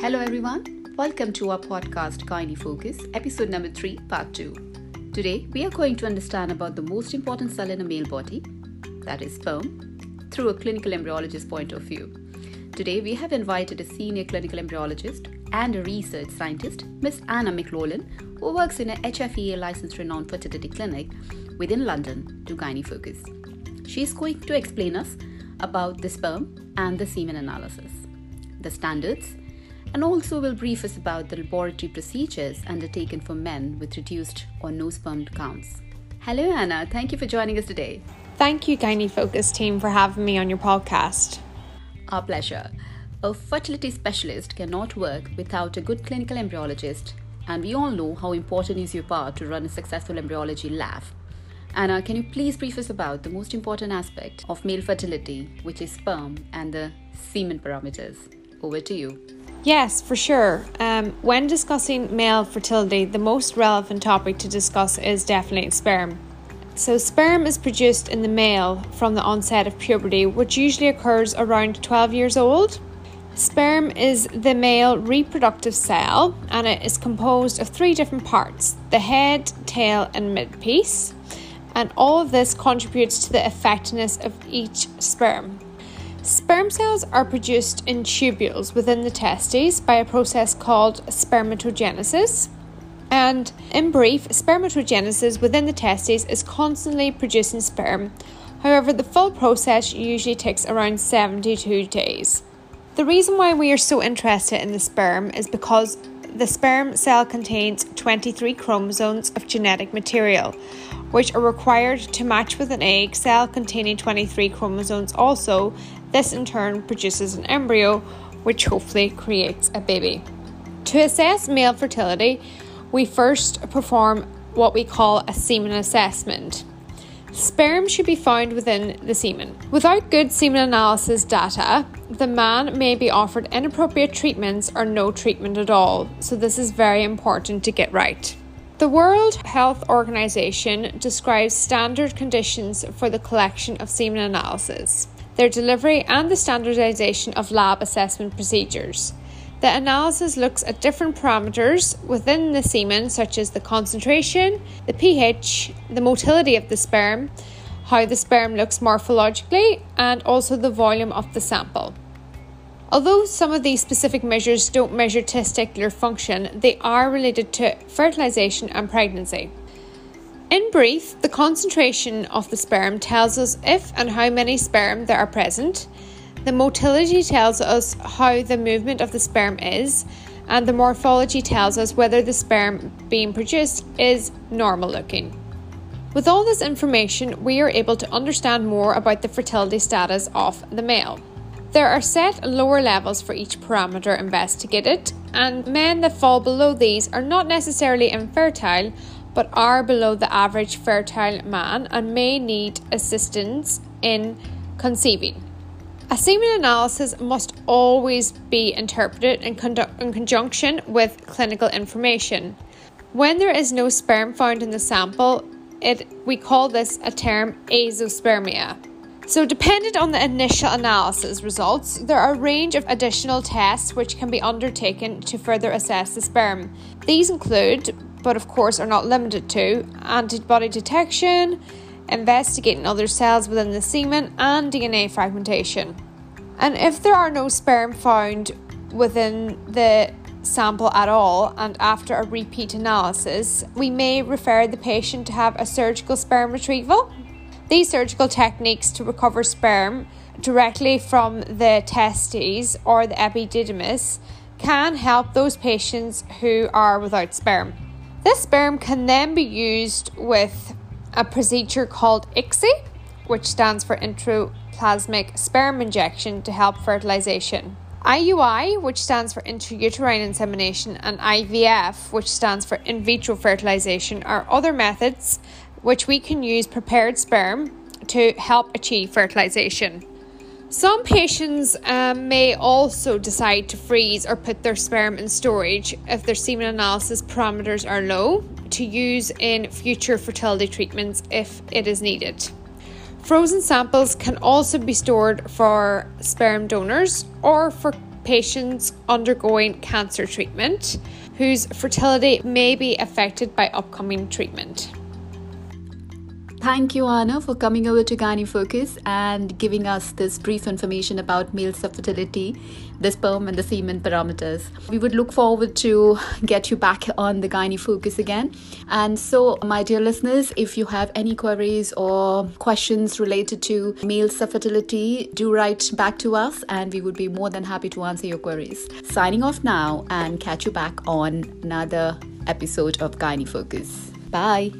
Hello, everyone. Welcome to our podcast, Gynae Focus, episode number three, part two. Today, we are going to understand about the most important cell in a male body, that is sperm, through a clinical embryologist point of view. Today, we have invited a senior clinical embryologist and a research scientist, Miss Anna McLaughlin, who works in a HFEA licensed renowned fertility clinic within London to Gynae Focus. She is going to explain us about the sperm and the semen analysis, the standards, and also will brief us about the laboratory procedures undertaken for men with reduced or no sperm counts. Hello, Anna. Thank you for joining us today. Thank you, Gynae Focus team, for having me on your podcast. Our pleasure. A fertility specialist cannot work without a good clinical embryologist, and we all know how important is your part to run a successful embryology lab. Anna, can you please brief us about the most important aspect of male fertility, which is sperm and the semen parameters? Over to you. Yes, for sure. Um, when discussing male fertility, the most relevant topic to discuss is definitely sperm. So, sperm is produced in the male from the onset of puberty, which usually occurs around 12 years old. Sperm is the male reproductive cell and it is composed of three different parts the head, tail, and midpiece and all of this contributes to the effectiveness of each sperm. Sperm cells are produced in tubules within the testes by a process called spermatogenesis. And in brief, spermatogenesis within the testes is constantly producing sperm. However, the full process usually takes around 72 days. The reason why we are so interested in the sperm is because the sperm cell contains 23 chromosomes of genetic material, which are required to match with an egg cell containing 23 chromosomes also. This in turn produces an embryo, which hopefully creates a baby. To assess male fertility, we first perform what we call a semen assessment. Sperm should be found within the semen. Without good semen analysis data, the man may be offered inappropriate treatments or no treatment at all, so this is very important to get right. The World Health Organization describes standard conditions for the collection of semen analysis, their delivery, and the standardization of lab assessment procedures. The analysis looks at different parameters within the semen, such as the concentration, the pH, the motility of the sperm, how the sperm looks morphologically, and also the volume of the sample. Although some of these specific measures don't measure testicular function, they are related to fertilization and pregnancy. In brief, the concentration of the sperm tells us if and how many sperm there are present. The motility tells us how the movement of the sperm is, and the morphology tells us whether the sperm being produced is normal looking. With all this information, we are able to understand more about the fertility status of the male. There are set lower levels for each parameter investigated, and men that fall below these are not necessarily infertile but are below the average fertile man and may need assistance in conceiving. A semen analysis must always be interpreted in, in conjunction with clinical information. When there is no sperm found in the sample, it, we call this a term azoospermia. So, dependent on the initial analysis results, there are a range of additional tests which can be undertaken to further assess the sperm. These include, but of course are not limited to, antibody detection, investigating other cells within the semen, and DNA fragmentation. And if there are no sperm found within the sample at all, and after a repeat analysis, we may refer the patient to have a surgical sperm retrieval these surgical techniques to recover sperm directly from the testes or the epididymis can help those patients who are without sperm. This sperm can then be used with a procedure called ICSI, which stands for introplasmic sperm injection to help fertilization. IUI, which stands for intrauterine insemination, and IVF, which stands for in vitro fertilization, are other methods which we can use prepared sperm to help achieve fertilization. Some patients um, may also decide to freeze or put their sperm in storage if their semen analysis parameters are low to use in future fertility treatments if it is needed. Frozen samples can also be stored for sperm donors or for patients undergoing cancer treatment whose fertility may be affected by upcoming treatment. Thank you, Anna, for coming over to Gynae Focus and giving us this brief information about male fertility, the sperm and the semen parameters. We would look forward to get you back on the Gynae Focus again. And so, my dear listeners, if you have any queries or questions related to male fertility, do write back to us and we would be more than happy to answer your queries. Signing off now and catch you back on another episode of Gynae Focus. Bye.